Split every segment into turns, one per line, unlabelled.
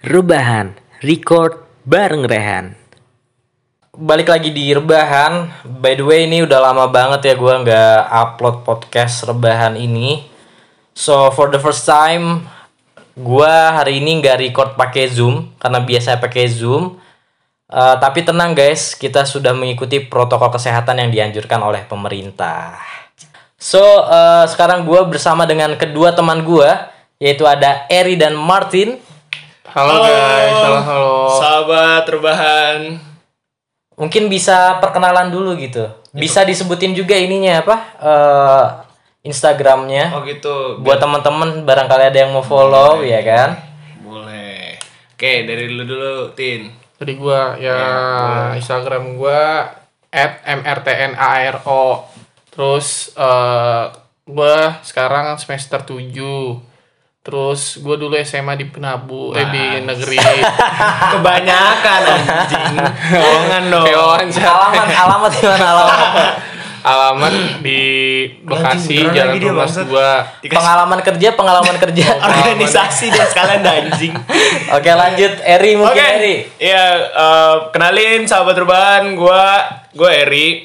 Rebahan, record bareng Rehan. Balik lagi di Rebahan. By the way ini udah lama banget ya gua nggak upload podcast Rebahan ini. So for the first time gua hari ini nggak record pakai Zoom karena biasa pakai Zoom. Eh, tapi tenang guys, kita sudah mengikuti protokol kesehatan yang dianjurkan oleh pemerintah. So eh, sekarang gua bersama dengan kedua teman gua yaitu ada Eri dan Martin.
Halo, guys, halo halo.
Sahabat rebahan.
Mungkin bisa perkenalan dulu gitu. Bisa disebutin juga ininya apa? eh Instagramnya.
Oh gitu.
Buat teman-teman barangkali ada yang mau follow ya kan.
Boleh. Oke, dari lu dulu, Tin.
Jadi gua ya Instagram gua @mrtnaro. Terus eh gua sekarang semester 7. Terus gua dulu SMA di Penabu, eh di negeri.
Kebanyakan anjing. Bohongan dong.
Wawancara.
Alamat alamat di mana alamat?
Alamat di Bekasi,
beneran
Jalan. 2.
Dikasih
Pengalaman kerja, pengalaman kerja.
organisasi dan sekalian anjing.
Oke, lanjut Eri mungkin Eri.
Iya, eh, kenalin sahabat rebahan, gua gua Eri.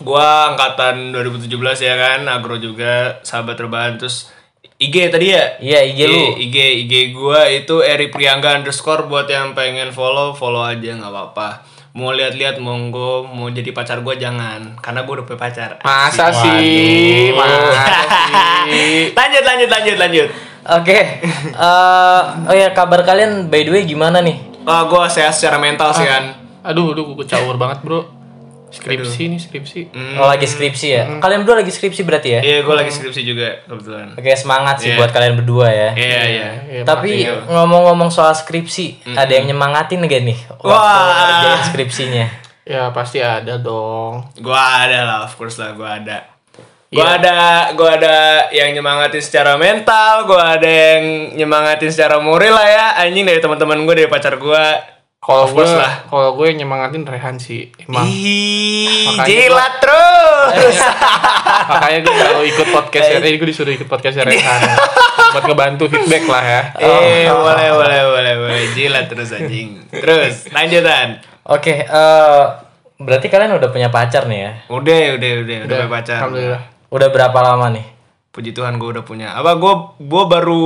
Gua angkatan 2017 ya kan, agro juga, sahabat rebahan terus IG tadi ya?
Iya, IG lu.
IG IG gua itu Eri Priangga underscore buat yang pengen follow follow aja nggak apa-apa. Mau lihat-lihat monggo, mau jadi pacar gua jangan, karena gua udah punya pacar.
Masa sih? Masa sih?
lanjut lanjut lanjut lanjut.
Oke. eh oh ya kabar kalian by the way gimana nih?
Ah, gua sehat secara mental sih kan.
Aduh, aduh, gue caur banget, Bro. Skripsi nih, skripsi.
Oh lagi skripsi ya? Kalian berdua lagi skripsi berarti ya?
Iya, gua lagi skripsi juga kebetulan.
Oke semangat sih
Iya.
buat kalian berdua ya.
Iya iya.
Iya,
Tapi
makasih.
ngomong-ngomong soal skripsi, ada yang nyemangatin gak nih? Waktu
Wah.
ngerjain skripsinya.
ya pasti ada dong.
Gua ada lah, of course lah, gua ada.
Iya.
Gua ada, gua ada yang nyemangatin secara mental, gua ada yang nyemangatin secara moral lah ya. Anjing dari teman-teman gua, dari pacar gua.
Kalau gue,
lah.
kalau gue nyemangatin Rehan sih, emang.
Ih,
Makanya
jilat terus.
Makanya gue selalu ikut podcast ya. Gue disuruh ikut podcast Rehan. Buat ngebantu feedback lah ya.
Eh, boleh, boleh, boleh, boleh. Jilat terus anjing. Terus, lanjutan.
Oke, eh berarti kalian udah punya pacar nih ya?
Udah, udah, udah, udah, punya pacar.
Alhamdulillah.
Udah berapa lama nih?
Puji Tuhan gue udah punya. Apa gue gua baru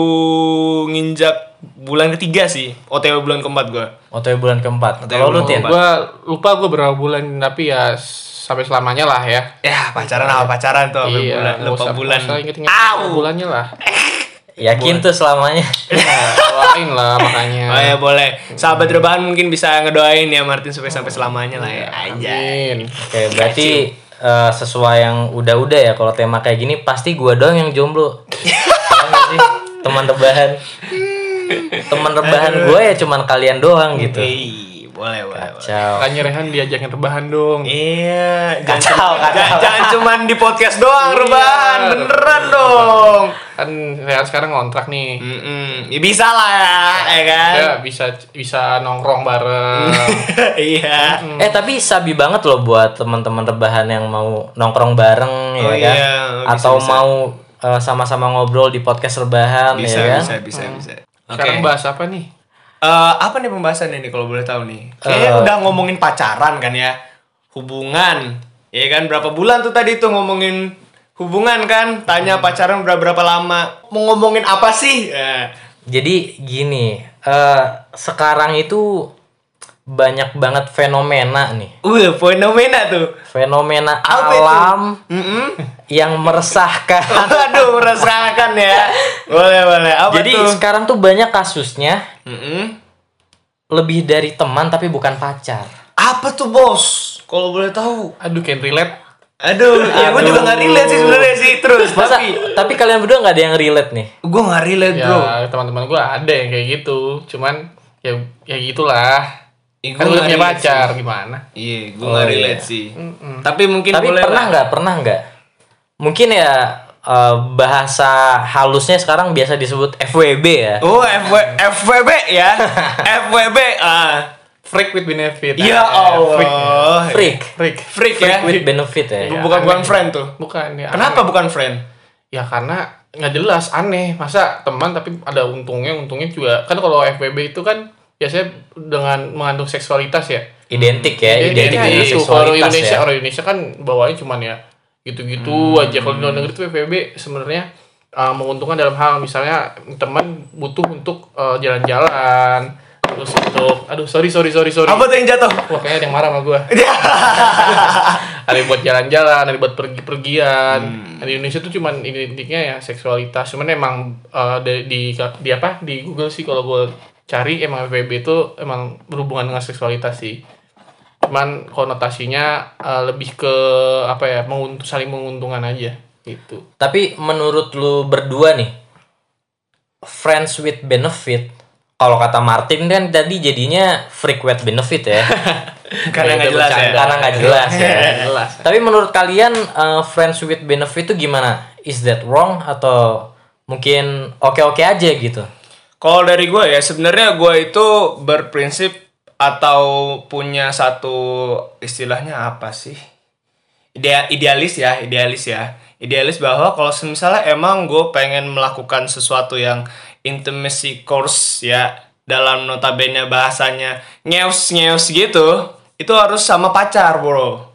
nginjak bulan ketiga sih. OTW bulan keempat gue.
OTW bulan keempat.
OTW
Kalau lu
keempat.
Gue lupa gue berapa bulan tapi ya sampai selamanya lah ya.
Ya pacaran apa pacaran tuh sampai bulan lupa
usah-
bulan.
inget-inget
Au.
bulannya lah.
Yakin tuh selamanya.
Nah, doain lah makanya.
Oh ya boleh. Sahabat rebahan mungkin bisa ngedoain ya Martin supaya sampai selamanya lah ya. Anjay.
Amin.
Oke, berarti eh, sesuai yang udah-udah ya kalau tema kayak gini pasti gua doang yang jomblo. Iya? Teman rebahan. Teman rebahan gue ya cuman kalian doang gitu.
Ih, boleh boleh. boleh.
Kacau.
Makanya Rehan diajakin rebahan dong.
Iya, jangan,
Kacau,
cuma-
kacau.
jangan, jangan cuman di podcast doang
Iya.
rebahan, beneran dong.
Kan Rehan sekarang ngontrak nih.
Mm-mm. Ya bisa lah ya, ya kan?
Ya bisa bisa nongkrong bareng.
iya.
Eh tapi sabi banget loh buat teman-teman rebahan yang mau nongkrong bareng
Oh
ya kan?
iya, bisa,
Atau
bisa.
mau eh, sama-sama ngobrol di podcast rebahan
Bisa,
ya kan?
bisa, bisa, bisa.
Sekarang bahas apa nih?
Eh, apa nih pembahasan ini kalau boleh tahu nih? Kayaknya
Eh.
udah ngomongin pacaran kan ya, hubungan, ya kan? Berapa bulan tuh tadi tuh ngomongin hubungan kan? Tanya pacaran udah berapa lama? Mau ngomongin apa sih? Ya.
Jadi gini, eh sekarang itu banyak banget fenomena nih.
Uh, fenomena tuh.
Fenomena
Apa itu?
alam yang meresahkan.
Aduh, merasakan ya. Boleh, boleh. Apa
Jadi
tuh?
sekarang tuh banyak kasusnya
Mm-mm.
lebih dari teman tapi bukan pacar.
Apa tuh bos? Kalau boleh tahu.
Aduh, can relate.
Aduh, ya gue juga nggak relate sih sebenarnya sih terus.
Masa,
Tapi
tapi kalian berdua nggak ada yang relate nih?
gue nggak relate
Ya,
bro.
teman-teman gue ada yang kayak gitu. Cuman ya ya gitulah.
Ih,
Kan
nggak
punya pacar gimana?
Iya, gue
Oh,
nggak
iya.
relate sih. Tapi mungkin
Tapi
boleh
pernah nggak? Pernah nggak? Mungkin ya eh, bahasa halusnya sekarang biasa disebut FWB ya.
Oh, FW, FWB ya. FWB. Ah.
Freak with benefit.
Ya
Ah,
Allah.
Freak.
Freak
Freak.
ya.
With benefit ya.
Bu- bukan bukan friend tuh.
Bukan ya.
Kenapa bukan friend?
Ya karena nggak jelas aneh masa teman tapi ada untungnya untungnya juga kan kalau FWB itu kan biasanya dengan mengandung seksualitas ya
Identik ya, identik
kayak
dengan
gitu. Kalau
seksualitas
Indonesia,
ya.
orang Indonesia kan bawahnya cuman ya gitu-gitu
Hmm.
aja. Kalau di luar negeri itu PVB sebenarnya uh, menguntungkan dalam hal misalnya teman butuh untuk uh, jalan-jalan, terus untuk aduh sorry sorry sorry sorry.
Apa tuh yang jatuh?
Wah kayaknya ada yang marah sama gue. ada yang buat jalan-jalan, ada buat pergi-pergian. Nah, Di Indonesia tuh cuman identiknya ya seksualitas. Cuman emang uh, di, di di apa di Google sih kalau gue cari emang PVB itu emang berhubungan dengan seksualitas sih. Cuman konotasinya uh, lebih ke apa ya mengunt saling menguntungkan aja gitu.
Tapi menurut lu berdua nih, friends with benefit, kalau kata Martin kan tadi jadinya frequent benefit ya.
Karena nggak jelas ya.
Karena nggak jelas ya.
Jelas.
Tapi menurut kalian uh, friends with benefit itu gimana? Is that wrong atau mungkin oke-oke aja gitu?
Kalau dari gue ya sebenarnya gue itu berprinsip atau punya satu istilahnya apa sih? Idea, idealis ya, idealis ya. Idealis bahwa kalau misalnya emang gue pengen melakukan sesuatu yang intimacy course ya dalam notabene bahasanya ngeus ngeus gitu, itu harus sama pacar bro.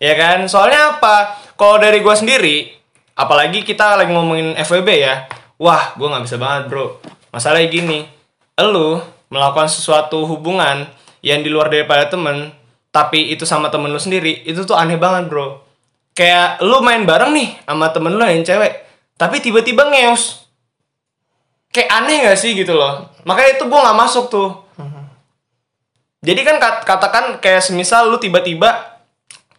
Ya kan? Soalnya apa? Kalau dari gue sendiri, apalagi kita lagi ngomongin FWB ya, wah gue nggak bisa banget bro. Masalahnya gini, lu melakukan sesuatu hubungan yang di luar daripada temen, tapi itu sama temen lu sendiri, itu tuh aneh banget bro. Kayak lu main bareng nih sama temen lu yang cewek, tapi tiba-tiba ngeus. Kayak aneh gak sih gitu loh. Makanya itu gue nggak masuk tuh. Jadi kan kat- katakan kayak semisal lu tiba-tiba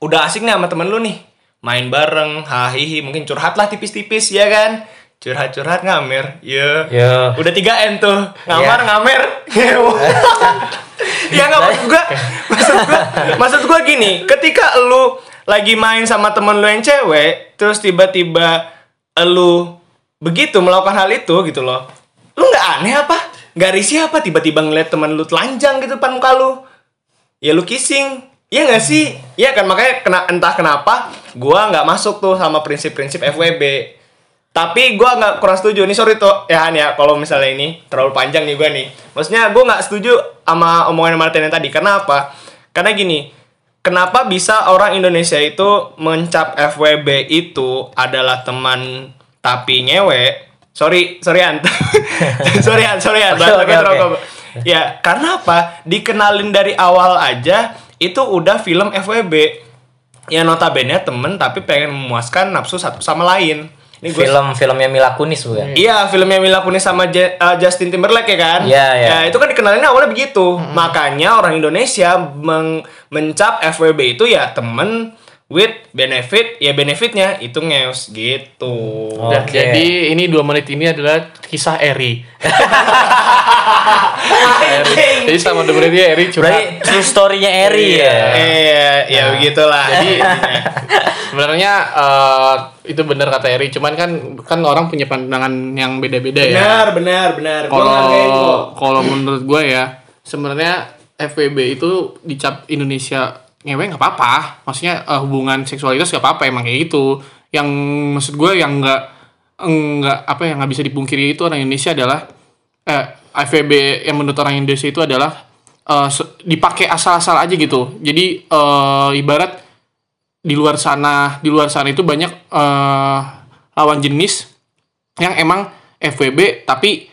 udah asik nih sama temen lu nih main bareng hahihi mungkin curhat lah tipis-tipis ya kan curhat-curhat ngamer ya
Ya.
udah 3 n tuh ngamar
Iya.
ngamer ya nggak maksud gua maksud gua maksud gua gini ketika lu lagi main sama temen lu yang cewek terus tiba-tiba lu begitu melakukan hal itu gitu loh lu nggak aneh apa nggak risih apa tiba-tiba ngeliat temen lu telanjang gitu depan muka lu ya lu kissing Iya gak sih? Iya kan makanya kena, entah kenapa gua nggak masuk tuh sama prinsip-prinsip FWB. Tapi gua nggak kurang setuju nih sorry tuh ya Han ya kalau misalnya ini terlalu panjang nih gua nih. Maksudnya gua nggak setuju sama omongan Martin yang tadi. Karena apa? Karena gini, kenapa bisa orang Indonesia itu mencap FWB itu adalah teman tapi ngewe? Sorry, sorry Han. sorry Han, sorry
oke,
kita
oke.
rokok. Ya, karena apa? Dikenalin dari awal aja itu udah film FWB yang notabene temen tapi pengen memuaskan nafsu satu sama lain. Ini gue
Film filmnya Mila Kunis bukan?
Iya, filmnya Mila Kunis sama Je- uh, Justin Timberlake ya kan?
Iya, iya.
Ya, itu kan dikenalin awalnya begitu. Makanya orang Indonesia meng- mencap FWB itu ya temen with benefit, ya benefitnya itu ngeus gitu.
Dan
Oke.
jadi ini dua menit ini adalah kisah Eri.
Anjing.
Jadi selama dua menit ini Eri
Berarti
curhat.
true story-nya Eri ya.
Eh, ya begitulah.
Jadi sebenarnya eh, itu benar kata Eri, cuman kan kan orang punya pandangan yang beda-beda ya.
benar, benar, benar.
Kalau kalau menurut gue ya, sebenarnya FWB itu dicap Indonesia ngewe nggak apa-apa. Maksudnya eh, hubungan seksualitas nggak apa-apa emang kayak gitu. Yang maksud gue yang nggak nggak apa yang nggak bisa dipungkiri itu orang Indonesia adalah eh, FWB yang menurut orang Indonesia itu adalah se- dipakai asal-asal aja gitu. Jadi eh, ibarat di luar sana di luar sana itu banyak eh, lawan jenis yang emang FWB tapi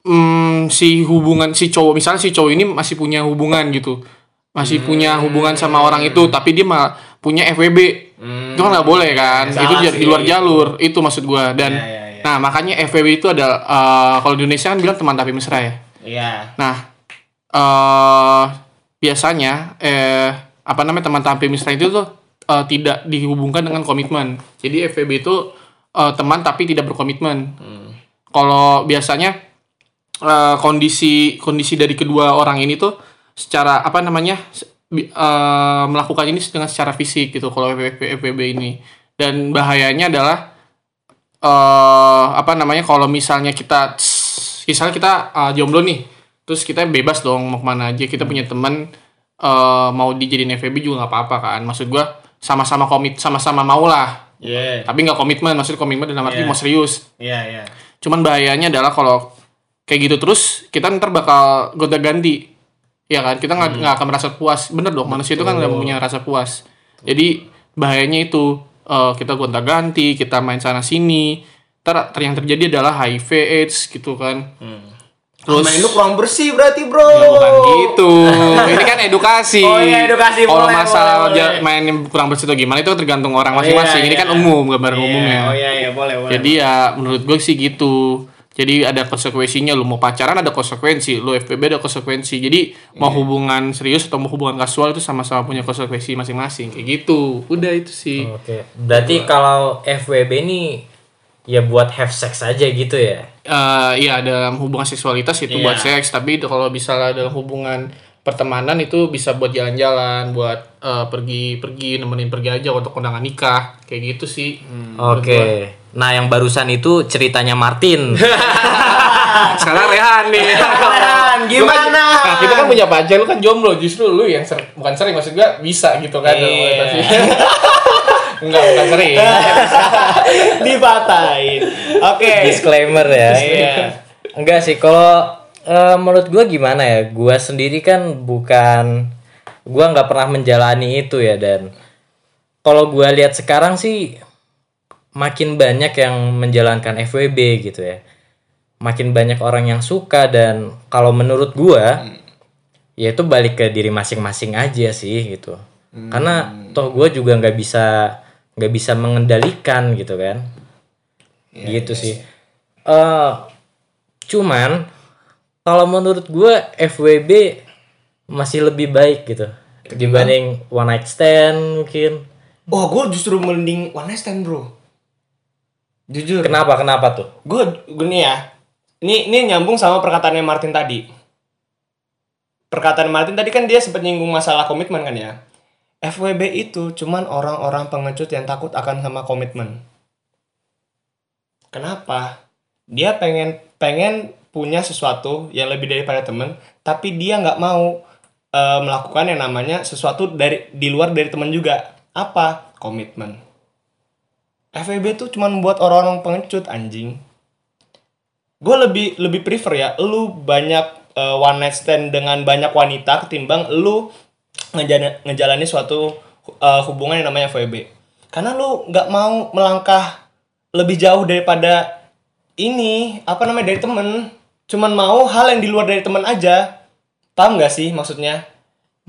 mm, si hubungan si cowok misalnya si cowok ini masih punya hubungan gitu. Masih punya hubungan sama orang itu tapi dia malah punya FWB itu kan nggak boleh kan? Itu
salah
j- di luar jalur itu maksud gua. Dan
Ya, ya, ya.
nah makanya FWB itu ada eh, kalau di Indonesia kan bilang teman tapi mesra ya
Iya.
Nah, eh biasanya eh apa namanya teman tampil mesra itu tuh eh, tidak dihubungkan dengan komitmen. Jadi FVB itu eh, teman tapi tidak berkomitmen. Kalau biasanya eh, kondisi kondisi dari kedua orang ini tuh secara apa namanya eh, melakukan ini dengan secara fisik gitu kalau FVB ini. Dan bahayanya adalah eh apa namanya kalau misalnya kita misalnya kita uh, jomblo nih terus kita bebas dong mau ke mana aja kita punya teman eh mau dijadiin FVB juga nggak apa-apa kan maksud gua sama-sama komit sama-sama mau lah
Iya.
Tapi nggak komitmen, maksud komitmen dalam arti
Iya.
mau serius.
Iya, iya.
Cuman bahayanya adalah kalau kayak gitu terus kita ntar bakal gonta-ganti. Ya kan? Kita nggak nggak akan merasa puas. Bener dong, manusia itu kan nggak punya rasa puas. Jadi bahayanya itu eh, kita gonta-ganti, kita main sana sini. Ntar ter- yang terjadi adalah HIV AIDS gitu kan.
Terus main lu kurang bersih berarti, Bro.
Ya, bukan gitu. Ini kan edukasi.
Oh iya, edukasi.
Kalau
Boleh,
masalah
boleh,
main kurang bersih atau gimana itu tergantung orang
Oh, iya,
masing-masing. Ini
iya.
kan umum, gambaran
Iya,
umumnya.
Oh iya, iya, boleh, boleh.
Jadi ya menurut gue sih gitu. Jadi ada konsekuensinya lu mau pacaran ada konsekuensi, lu FPB ada konsekuensi. Jadi mau
Iya.
hubungan serius atau mau hubungan kasual itu sama-sama punya konsekuensi masing-masing kayak gitu. Udah itu sih.
Oke. Berarti kalau FWB ini ya buat have sex aja gitu ya.
Eh iya dalam hubungan seksualitas itu
Iya.
buat seks, tapi itu kalau misalnya dalam hubungan pertemanan itu bisa buat jalan-jalan, buat eh, pergi-pergi, nemenin pergi aja untuk undangan nikah, kayak gitu sih.
Oke. Nah, yang barusan itu ceritanya Martin.
Sekarang Rehan nih.
Rehan,
kan-
gimana?
nah, kita kan punya pacar, lu kan jomblo, justru lu yang ser- bukan sering maksud gua bisa gitu kan orientasi. Enggak, bukan sering.
Dipatahin. Oke.
Disclaimer ya.
Iya.
Enggak sih, kalau eh, menurut gua gimana ya? Gua sendiri kan bukan gua nggak pernah menjalani itu ya dan kalau gua lihat sekarang sih makin banyak yang menjalankan FWB gitu ya. Makin banyak orang yang suka dan kalau menurut gua ya itu balik ke diri masing-masing aja sih gitu. Karena toh gua juga nggak bisa nggak bisa mengendalikan gitu kan. gitu sih. Eh cuman kalau menurut gue FWB masih lebih baik gitu dibanding one night stand mungkin.
Wah, gue justru mending one night stand, Bro. Jujur.
Kenapa kenapa tuh?
Gue gini ya. Ini ini nyambung sama perkataannya Martin tadi. Perkataan Martin tadi kan dia sempat nyinggung masalah komitmen kan ya. FWB itu cuman orang-orang pengecut yang takut akan sama komitmen. Kenapa? Dia pengen pengen punya sesuatu yang lebih daripada temen, tapi dia nggak mau eh, melakukan yang namanya sesuatu dari di luar dari teman juga. Apa? Komitmen. FWB itu cuman buat orang-orang pengecut anjing. Gue lebih lebih prefer ya lu banyak eh, one night stand dengan banyak wanita ketimbang lu ngejana- ngejalani suatu eh, hubungan yang namanya FWB karena lu nggak mau melangkah lebih jauh daripada ini apa namanya dari temen. Cuman mau hal yang di luar dari temen aja. Paham nggak sih maksudnya?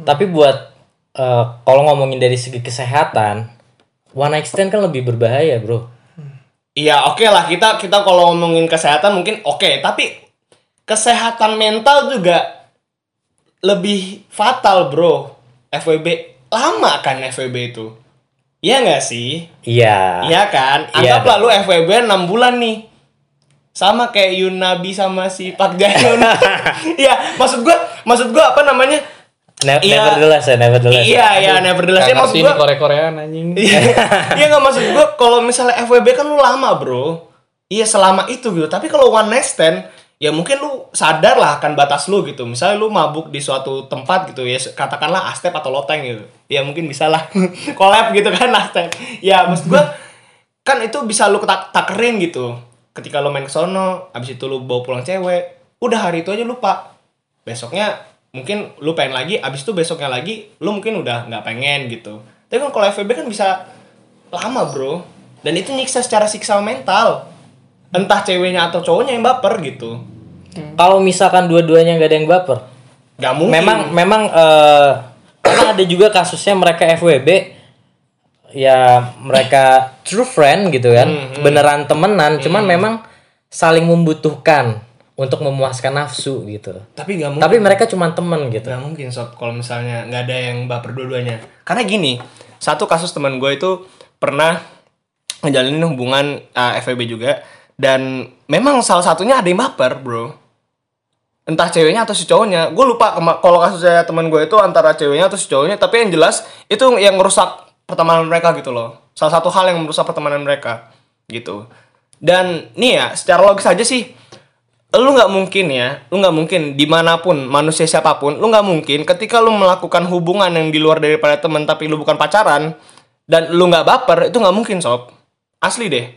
Tapi buat eh, kalau ngomongin dari segi kesehatan, one night stand kan lebih berbahaya, Bro.
Iya oke lah kita kita kalau ngomongin kesehatan mungkin oke tapi kesehatan mental juga lebih fatal bro. FWB lama kan FWB itu? Iya nggak sih?
Iya.
Iya kan?
Iya,
anggaplah lu FWB 6 bulan nih. Sama kayak Yunabi sama si Pak Jayon Iya maksud gua maksud gua apa namanya
Ne-
Iya.
Nevertheless ya, nevertheless.
Iya iya nevertheless ya maksud gua
ini Korea-Koreaan anjing.
Iya, iya nggak maksud gue kalau misalnya FWB kan lu lama bro. Iya selama itu gitu. Tapi kalau one night stand, ya mungkin lu sadar lah akan batas lu gitu. Misalnya lu mabuk di suatu tempat gitu ya, katakanlah Astep atau Loteng gitu. Ya mungkin bisa lah collab gitu kan Astep. Ya maksud gue kan itu bisa lu ketak takerin gitu. Ketika lu main ke sono, abis itu lu bawa pulang cewek, udah hari itu aja lupa. Besoknya mungkin lu pengen lagi, abis itu besoknya lagi lu mungkin udah nggak pengen gitu. Tapi kan kalau FWB kan bisa lama bro, dan itu nyiksa secara siksa mental. Entah ceweknya atau cowoknya yang baper gitu.
Kalau misalkan dua-duanya nggak ada yang baper,
Gak mungkin.
memang memang eh, karena ada juga kasusnya mereka FWB ya mereka true friend gitu kan beneran temenan cuman memang saling membutuhkan untuk memuaskan nafsu gitu
Tapi gak mungkin.
tapi mereka cuma temen gitu
Gak mungkin sob kalau misalnya nggak ada yang baper dua-duanya. Karena gini, satu kasus teman gue itu pernah ngejalanin hubungan uh, FWB juga dan memang salah satunya ada yang baper, bro. Entah ceweknya atau si cowoknya. Gue lupa kalau kasusnya teman gue itu antara ceweknya atau si cowoknya, tapi yang jelas itu yang merusak pertemanan mereka gitu loh. Salah satu hal yang merusak pertemanan mereka gitu. Dan nih ya, secara logis aja sih lu nggak mungkin ya lu nggak mungkin di mana pun manusia siapa pun lu nggak mungkin ketika lu melakukan hubungan yang di luar daripada temen tapi lu bukan pacaran dan lu nggak baper itu nggak mungkin sob Asli deh.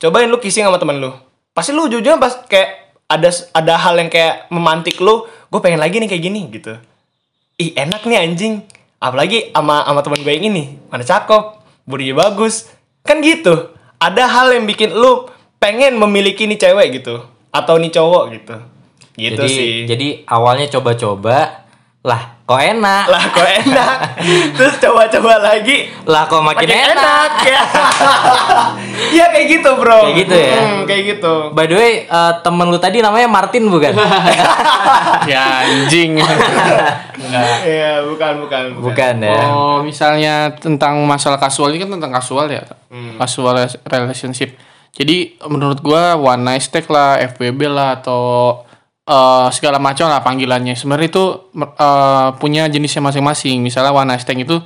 Cobain lu kissing sama temen lu. Pasti lu ujung-ujungnya pas kayak ada ada hal yang kayak memantik lu, gue pengen lagi nih kayak gini gitu. Ih enak nih anjing. Apalagi sama sama temen gue yang ini, mana cakep, bodinya bagus. Kan gitu. Ada hal yang bikin lu pengen memiliki nih cewek gitu atau nih cowok gitu. Gitu
jadi
sih.
jadi awalnya coba-coba lah kok enak
lah kok enak. Terus coba-coba lagi
lah kok makin, enak,
ya. Iya kayak gitu bro.
Kayak gitu ya?
Hmm, kayak gitu.
by the way eh, temen lu tadi namanya Martin bukan
ya anjing.
Iya bukan bukan
bukan ya
Oh, misalnya tentang masalah kasual ini kan tentang kasual ya. Kasual relationship. Jadi menurut gua one night stand lah, FWB lah atau eh, segala macam lah panggilannya. Sebenarnya itu eh, punya jenisnya masing-masing. Misalnya one night stand itu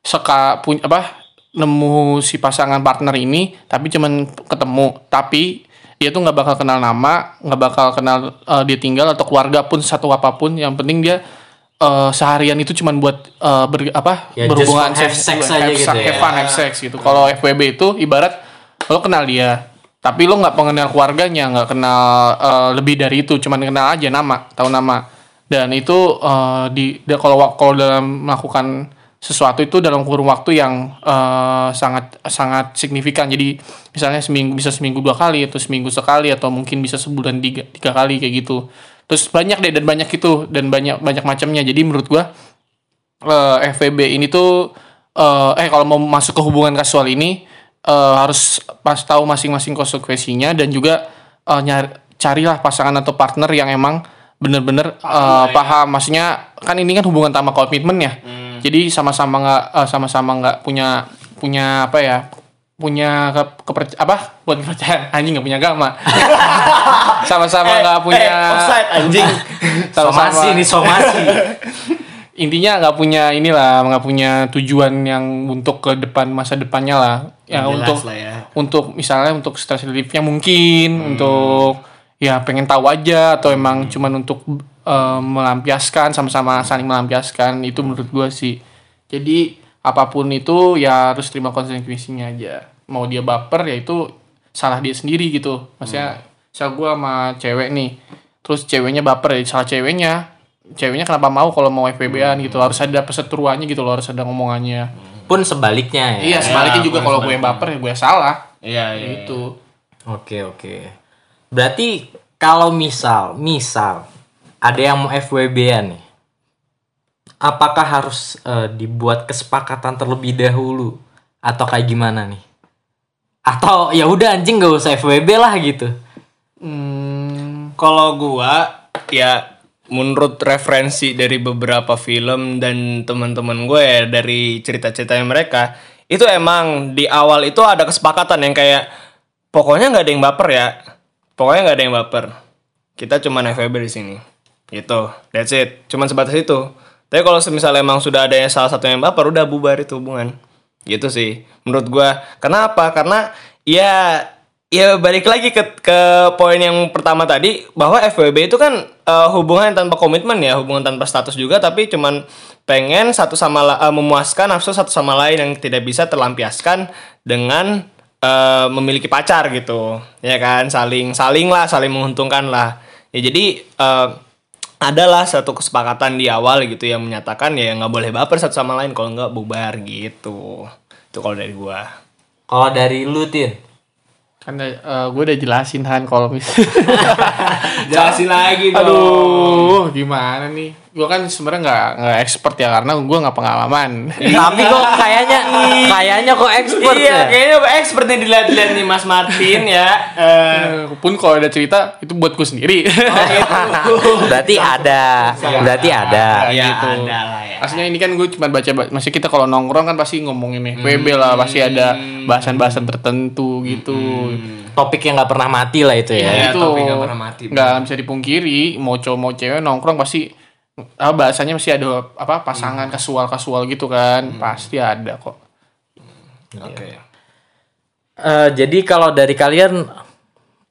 seka punya apa nemu si pasangan partner ini tapi cuman ketemu tapi dia tuh nggak bakal kenal nama nggak bakal kenal eh, dia tinggal atau keluarga pun satu apa pun yang penting dia eh, seharian itu cuman buat eh, ber, apa
Ya,
berhubungan
have
seks-
sex
have
aja
sex-
gitu ya.
have fun, have sex gitu kalau FWB itu ibarat lo kenal dia tapi lo nggak mengenal keluarganya nggak kenal eh, lebih dari itu cuman kenal aja nama tahu nama. Dan itu eh, di kalau kalau dalam melakukan sesuatu itu dalam kurun waktu yang eh, sangat sangat signifikan. Jadi misalnya seminggu bisa seminggu dua kali atau seminggu sekali atau mungkin bisa sebulan tiga, tiga kali kayak gitu. Terus banyak deh dan banyak itu dan banyak banyak macamnya. Jadi menurut gua eh, FVB ini tuh eh eh kalau mau masuk ke hubungan kasual ini eh, harus pas tahu masing-masing konsekuensinya dan juga eh, nyari carilah pasangan atau partner yang emang bener-bener eh, paham maksudnya kan ini kan hubungan tanpa komitmen ya. Jadi sama-sama nggak eh, sama-sama nggak punya punya apa ya punya ke, apa? Buat kepercayaan anjing nggak punya agama. Sama-sama nggak punya
eh, offside anjing.
sama-sama.
Somasi nih somasi
intinya nggak punya inilah nggak punya tujuan yang untuk ke depan masa depannya lah. Ya
Jelas
untuk
lah ya.
untuk misalnya untuk stress reliefnya mungkin untuk ya pengen tahu aja atau emang cuman untuk eh, melampiaskan sama-sama saling melampiaskan itu menurut gua sih. Jadi apa pun itu ya harus terima konsekuensinya aja. Mau dia baper ya itu salah dia sendiri gitu. Maksudnya misal gua sama cewek nih terus ceweknya baper ya salah ceweknya ceweknya kenapa mau kalau mau FPB-an gitu harus ada perseteruannya gitu loh harus ada ngomongannya
pun sebaliknya ya
iya sebaliknya
Ya,
juga kalau gue yang baper ya gue salah
Iya iya.
gitu
Oke oke. Berarti kalau misal, misal ada yang mau FWB-an nih, apakah harus eh, dibuat kesepakatan terlebih dahulu atau kayak gimana nih? Atau ya udah anjing gak usah FWB lah gitu.
hmm,
Kalau gua ya menurut referensi dari beberapa film dan teman-teman gue ya dari cerita-ceritanya mereka itu emang di awal itu ada kesepakatan yang kayak pokoknya nggak ada yang baper ya. Pokoknya nggak ada yang baper. Kita cuman FWB di sini. Gitu. That's it. Cuman sebatas itu. Tapi kalau misalnya emang sudah ada salah satu yang baper udah bubar itu hubungan. Gitu sih. Menurut gua kenapa? Karena ya ya balik lagi ke ke poin yang pertama tadi bahwa FWB itu kan eh, hubungan tanpa komitmen ya hubungan tanpa status juga tapi cuman pengen satu sama eh, memuaskan nafsu satu sama lain yang tidak bisa terlampiaskan dengan eh, memiliki pacar gitu ya kan? Saling saling lah saling menguntungkan lah. Ya jadi eh, adalah satu kesepakatan di awal gitu yang menyatakan ya nggak boleh baper satu sama lain kalau nggak bubar gitu. Itu kalau dari gua.
Kalau dari lu Tin,
kan eh, gue udah jelasin Han kalau mis
jelasin lagi dong.
Aduh gimana nih? Gue kan sebenarnya nggak nggak expert ya karena gue nggak pengalaman.
Tapi kok kayaknya kayaknya kok expert
iya
ya.
kayaknya expert nih dilihat-lihat nih Mas Martin ya. Eh,
Eh, pun kalau ada cerita itu buat gue sendiri.
Berarti ada, berarti ada.
ya
gitu.
ada lah ya
Aslinya ini kan gue cuma baca, masih kita kalau nongkrong kan pasti ngomongin nih WB lah, pasti ada bahasan-bahasan tertentu gitu.
Topik yang nggak pernah mati lah itu ya.
Iya,
itu
topik nggak pernah mati,
nggak bisa dipungkiri, mau cowok mau cewek nongkrong pasti ah, bahasanya masih ada apa pasangan kasual kasual gitu kan, pasti ada kok.
oke.
Eh, jadi kalau dari kalian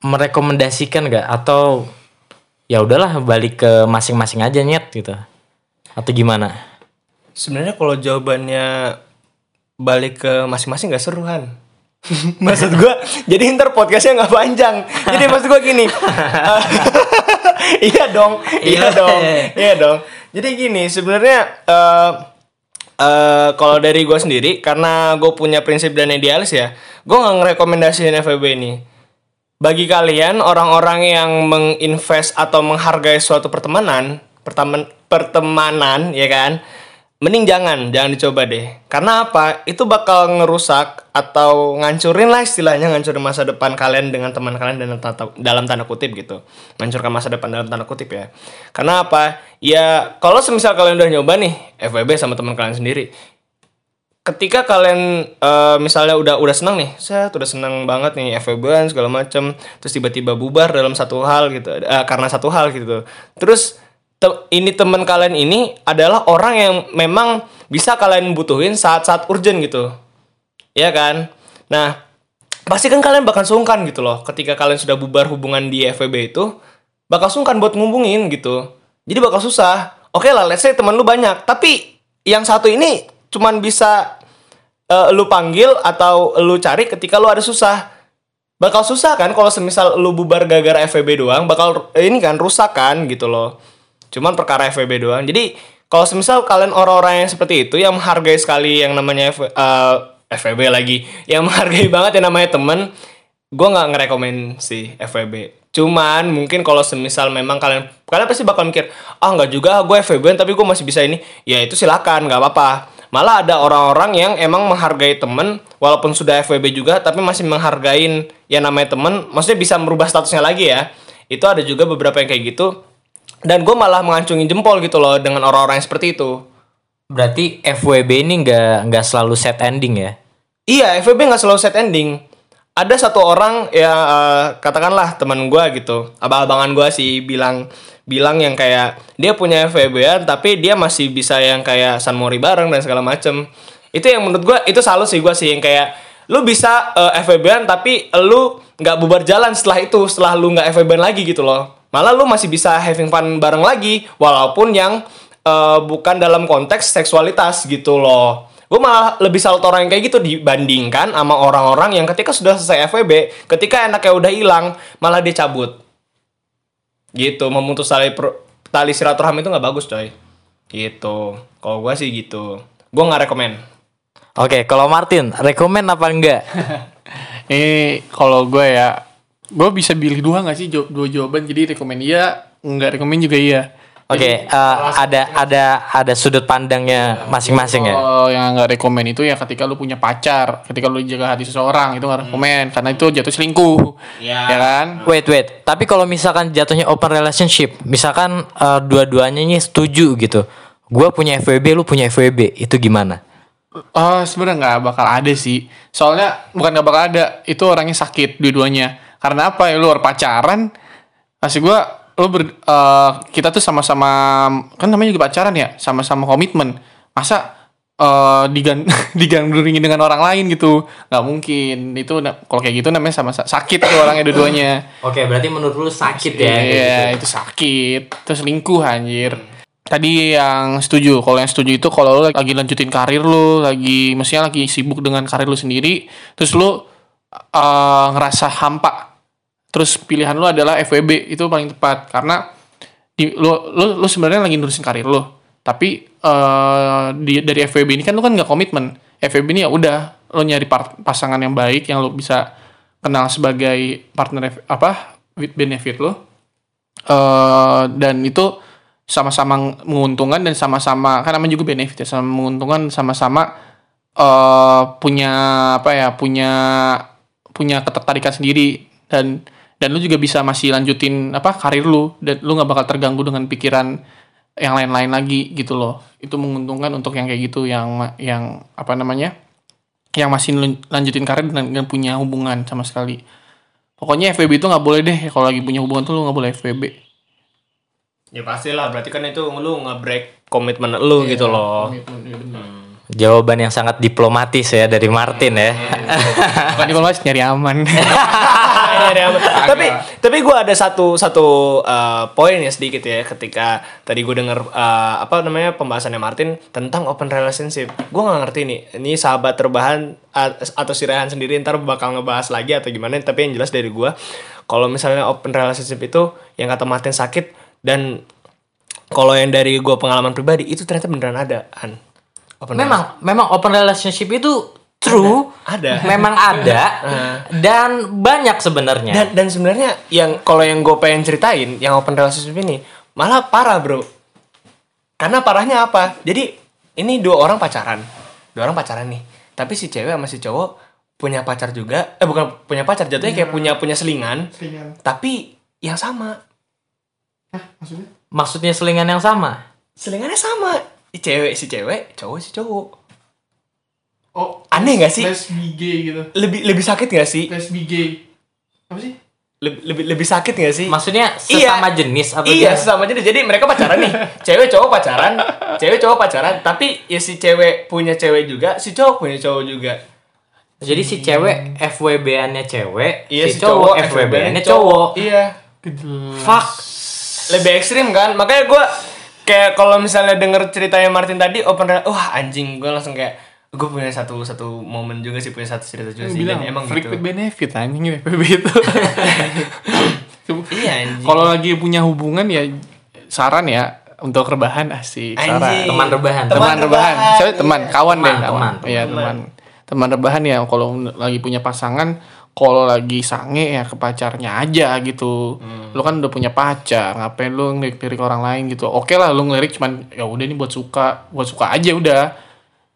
merekomendasikan nggak? Atau ya udahlah balik ke masing-masing aja nyet gitu. Atau gimana?
Sebenarnya kalau jawabannya balik ke masing-masing nggak seru Han. Maksud gue jadi ntar podcastnya nggak panjang. Jadi maksud gue gini. Iya dong iya
Iya.
dong iya dong. Jadi gini sebenarnya eh eh, kalau dari gue sendiri karena gue punya prinsip dan idealis ya gue nggak ngerekomendasiin FWB ini. Bagi kalian orang-orang yang menginvest atau menghargai suatu pertemanan perteman pertemanan ya kan mending jangan jangan dicoba deh. Karena apa? Itu bakal ngerusak atau ngancurin lah istilahnya ngancurin masa depan kalian dengan teman kalian dalam tanda, dalam tanda kutip gitu. Ngancurkan masa depan dalam tanda kutip ya. Karena apa? Ya kalau semisal kalian udah nyoba nih FWB sama teman kalian sendiri. Ketika kalian eh, misalnya udah udah senang nih, saya udah senang banget nih FWB segala macam, terus tiba-tiba bubar dalam satu hal gitu, eh, karena satu hal gitu. Terus te- ini teman kalian ini adalah orang yang memang bisa kalian butuhin saat-saat urgent gitu, ya kan? Nah, pasti kan kalian bakal sungkan gitu loh, ketika kalian sudah bubar hubungan di FWB itu, bakal sungkan buat ngumbungin gitu. Jadi bakal susah. Oke lah, let's say teman lu banyak, tapi yang satu ini cuman bisa eh, lu panggil atau lu cari ketika lu ada susah. Bakal susah kan kalau semisal lu bubar gara-gara FVB doang, bakal ini kan rusak kan gitu loh. Cuman perkara FVB doang. Jadi kalau semisal kalian orang-orang yang seperti itu yang menghargai sekali yang namanya F, eh, FVB lagi, yang menghargai banget yang namanya temen, gue nggak ngerekomen sih FVB. Cuman mungkin kalau semisal memang kalian kalian pasti bakal mikir, ah nggak juga gue FVB tapi gue masih bisa ini. Ya itu silakan, nggak apa-apa. Malah ada orang-orang yang emang menghargai temen walaupun sudah FWB juga tapi masih menghargain yang namanya temen, maksudnya bisa merubah statusnya lagi ya. Itu ada juga beberapa yang kayak gitu. Dan gue malah mengancungin jempol gitu loh dengan orang-orang yang seperti itu.
Berarti FWB ini nggak nggak selalu set ending ya?
Iya, FVB nggak selalu set ending. Ada satu orang ya eh, katakanlah teman gua gitu, abang-abangan gua sih bilang bilang yang kayak dia punya FVB tapi dia masih bisa yang kayak San Mori bareng dan segala macem. Itu yang menurut gua itu salut sih gua sih yang kayak lu bisa uh, FVB tapi lu nggak bubar jalan setelah itu setelah lu nggak FVB lagi gitu loh. Malah lu masih bisa having fun bareng lagi walaupun yang eh, bukan dalam konteks seksualitas gitu loh. Gue malah lebih salut orang yang kayak gitu dibandingkan sama orang-orang yang ketika sudah selesai FWB, ketika enaknya udah hilang, malah dia cabut. Gitu, memutus tali per- tali silaturahmi itu nggak bagus coy. Gitu. Kalau gue sih gitu. Gue nggak rekomen.
Oke, kalau Martin, rekomen apa enggak?
Eh kalau gue ya, gue bisa pilih dua nggak sih Jaw- dua jawaban jadi rekomen iya, nggak rekomen juga iya.
Oke, eh, ada ada ada sudut pandangnya masing-masing ya.
Kalau yang nggak rekomen itu ya ketika lu punya pacar, ketika lu jaga hati seseorang itu nggak rekomen karena itu jatuh selingkuh,
Ya.
ya kan?
Wait, wait. Tapi kalau misalkan jatuhnya open relationship, misalkan eh, dua-duanya ini setuju gitu. Gua punya FWB, lu punya FWB, itu gimana?
Oh sebenarnya nggak bakal ada sih. Soalnya bukan nggak bakal ada, itu orangnya sakit dua-duanya. Karena apa ya lu pacaran, masih gue lu ber, eh, kita tuh sama-sama kan namanya juga pacaran ya, sama-sama komitmen. Masa eh digan digandrungi dengan orang lain gitu, nggak mungkin. Itu kalau kayak gitu namanya sama sakit tuh orangnya dua-duanya.
Oke, berarti menurut lu sakit
Iya,
gitu.
itu sakit. Terus selingkuh anjir. Tadi yang setuju, kalau yang setuju itu kalau lu lagi lanjutin karir lu, lagi mestinya lagi sibuk dengan karir lu sendiri, terus lu eh, ngerasa hampa. Terus pilihan lu adalah FWB, itu paling tepat karena di, lu lu, lu sebenarnya lagi nurusin karir lu. Tapi eh, di, dari FWB ini kan lu kan nggak komitmen. FWB ini ya udah lu nyari par- pasangan yang baik yang lu bisa kenal sebagai partner apa with benefit lu eh dan itu sama-sama menguntungkan dan sama-sama kan namanya juga benefit ya sama menguntungkan sama-sama eh punya apa ya punya punya ketertarikan sendiri dan dan lu juga bisa masih lanjutin apa karir lu. Dan lu nggak bakal terganggu dengan pikiran yang lain-lain lagi gitu loh. Itu menguntungkan untuk yang kayak gitu yang yang apa namanya yang masih lan- lanjutin karir dan nggak punya hubungan sama sekali. Pokoknya FWB itu nggak boleh deh. Kalau lagi punya hubungan tuh lu nggak boleh FWB
Ya pastilah, berarti kan itu lu nge-break komitmen lu gitu loh.
Jawaban yang sangat diplomatis ya dari Martin ya.
Bukan diplomatis nyari aman.
Tapi tapi gue ada satu satu uh, poin ya sedikit ya ketika tadi gue denger uh, apa namanya pembahasannya Martin tentang open relationship. Gue nggak ngerti nih. Ini sahabat terbahan uh, atau si Rehan sendiri ntar bakal ngebahas lagi atau gimana. Tapi yang jelas dari gue kalau misalnya open relationship itu yang kata Martin sakit dan kalau yang dari gue pengalaman pribadi itu ternyata beneran ada an. Open
memang memang open relationship itu true.
Ada. ada.
memang ada. Dan banyak sebenarnya.
Dan dan sebenarnya yang kalau yang gue pengen ceritain yang open relationship ini malah parah bro. Karena parahnya apa? Jadi ini dua orang pacaran. Dua orang pacaran nih. Tapi si cewek sama si cowok punya pacar juga. Eh bukan punya pacar jatuhnya kayak punya punya selingan.
Selingan.
tapi yang sama.
Maksudnya?
maksudnya selingan yang sama?
Selingannya sama. Si cewek si cewek cowok si cowok
Oh,
Aneh nggak sih?
Lesbi gay gitu.
lebih lebih sakit gak sih?
Lesbi gay. Apa sih?
lebih lebih, lebih sakit gak sih?
Maksudnya
Iya.
sesama jenis atau
iya
dia-
sesama jenis. Jadi mereka pacaran nih. Cewek cowok pacaran. Cewek cowok pacaran. Tapi ya si cewek punya cewek juga si cowok punya cowok juga.
Jadi si cewek FWB-annya cewek
iya
si, cowok, FWB-annya cowok.
iya.
Fuck.
Lebih ekstrim kan? Makanya gue kayak kalau misalnya denger ceritanya Martin tadi open wah anjing. Gue langsung kayak gue punya satu satu momen juga sih punya satu cerita juga sih
bilang
dan emang
freak
gitu
benefit anjing ini FPB itu.
iya anjing
Kalau lagi punya hubungan ya saran ya untuk rebahan asik
Anjing.
saran.
Teman rebahan.
Teman,
Teman
rebahan.
rebahan.
Saya teman, kawan
Teman,
deh, kawan.
teman,
Iya, teman. Teman rebahan ya kalau lagi punya pasangan kalau lagi sange ya ke pacarnya aja gitu.
Hmm.
Lu kan udah punya pacar, ngapain lu ngelirik orang lain gitu. Oke lah lu ngelirik cuman ya udah ini buat suka, buat suka aja udah.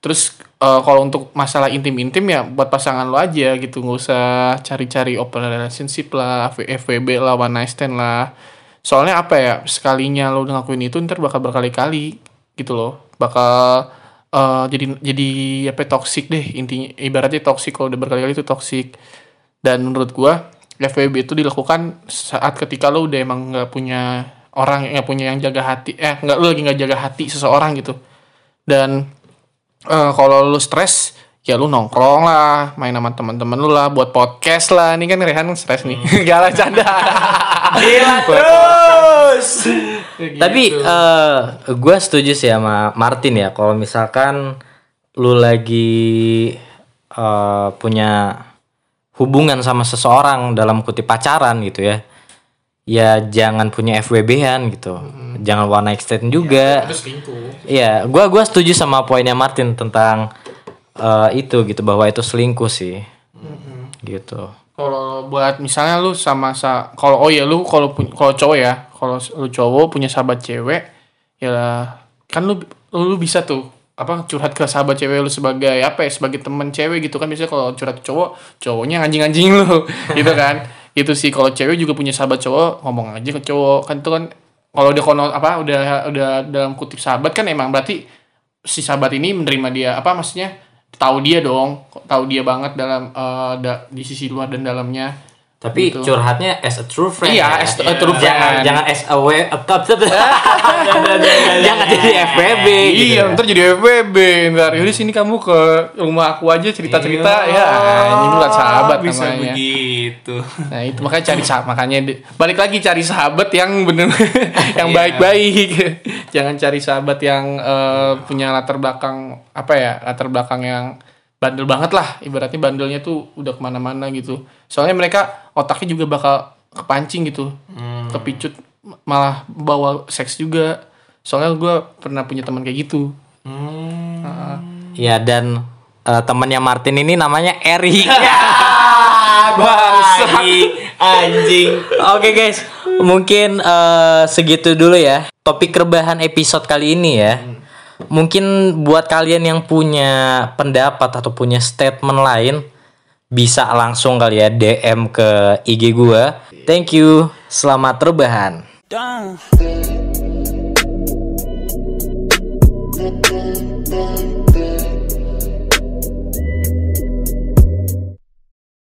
Terus eh, kalau untuk masalah intim-intim ya buat pasangan lu aja gitu, nggak usah cari-cari open relationship lah, FWB lah, one night stand lah. Soalnya apa ya, sekalinya lo ngakuin itu ntar bakal berkali-kali gitu loh. Bakal eh, jadi jadi apa toxic deh intinya ibaratnya toxic kalau udah berkali-kali itu toxic. Dan menurut gua FWB itu dilakukan saat ketika lo udah emang nggak punya orang nggak punya yang jaga hati eh nggak lo lagi nggak jaga hati seseorang gitu. Dan eh kalau lu stres ya lu nongkrong lah main sama teman-teman lu lah buat podcast lah. Ini kan Rehan stres nih. Gak lah canda.
Gila terus.
Tapi eh gue setuju sih sama Martin ya kalau misalkan lu lagi eh, punya hubungan sama seseorang dalam kutip pacaran gitu ya. Ya jangan punya FWB-an gitu. Jangan one night stand juga. Iya, gua gua setuju sama poinnya Martin tentang eh, itu gitu bahwa itu selingkuh sih. Gitu.
kalau buat misalnya lu sama sa kalau oh ya lu kalau pun- kalau cowok ya kalau lu cowok punya sahabat cewek ya kan lu lu bisa tuh apa curhat ke sahabat cewek lu sebagai apa ya sebagai teman cewek gitu kan biasanya kalau curhat ke cowok cowoknya anjing-anjing lu gitu kan itu sih kalau cewek juga punya sahabat cowok ngomong aja ke cowok. Kan itu kan kalau udah kono apa udah udah dalam kutip sahabat kan emang berarti si sahabat ini menerima dia apa maksudnya tahu dia dong tahu dia banget dalam eh, da- di sisi luar dan dalamnya
Tapi
Gitu.
curhatnya as a true friend.
Iya,
ya.
as a true
Jangan
friend.
jangan as a way jangan jadi FWB gitu.
Iya, ntar jadi FWB ntar. Yaudah sini kamu ke rumah aku aja cerita-cerita ya. Ini bukan sahabat
Iya. bisa
namanya.
begitu
Nah itu makanya cari sahabat makanya di- balik lagi cari sahabat yang bener yang
Iya.
baik-baik. Jangan cari sahabat yang eh, punya latar belakang apa ya latar belakang yang bandel banget lah. Ibaratnya bandelnya tuh udah ke mana-mana gitu. Soalnya mereka otaknya juga bakal kepancing gitu,
Hmm.
kepicut malah bawa seks juga. Soalnya gue pernah punya teman kayak gitu.
Iya dan eh, temannya Martin ini namanya Eri.
anjing anjing
Oke guys, mungkin eh, segitu dulu ya topik rebahan episode kali ini ya. Mungkin buat kalian yang punya pendapat atau punya statement lain bisa langsung kali ya DM ke IG gua. Thank you. Selamat rebahan.
Done.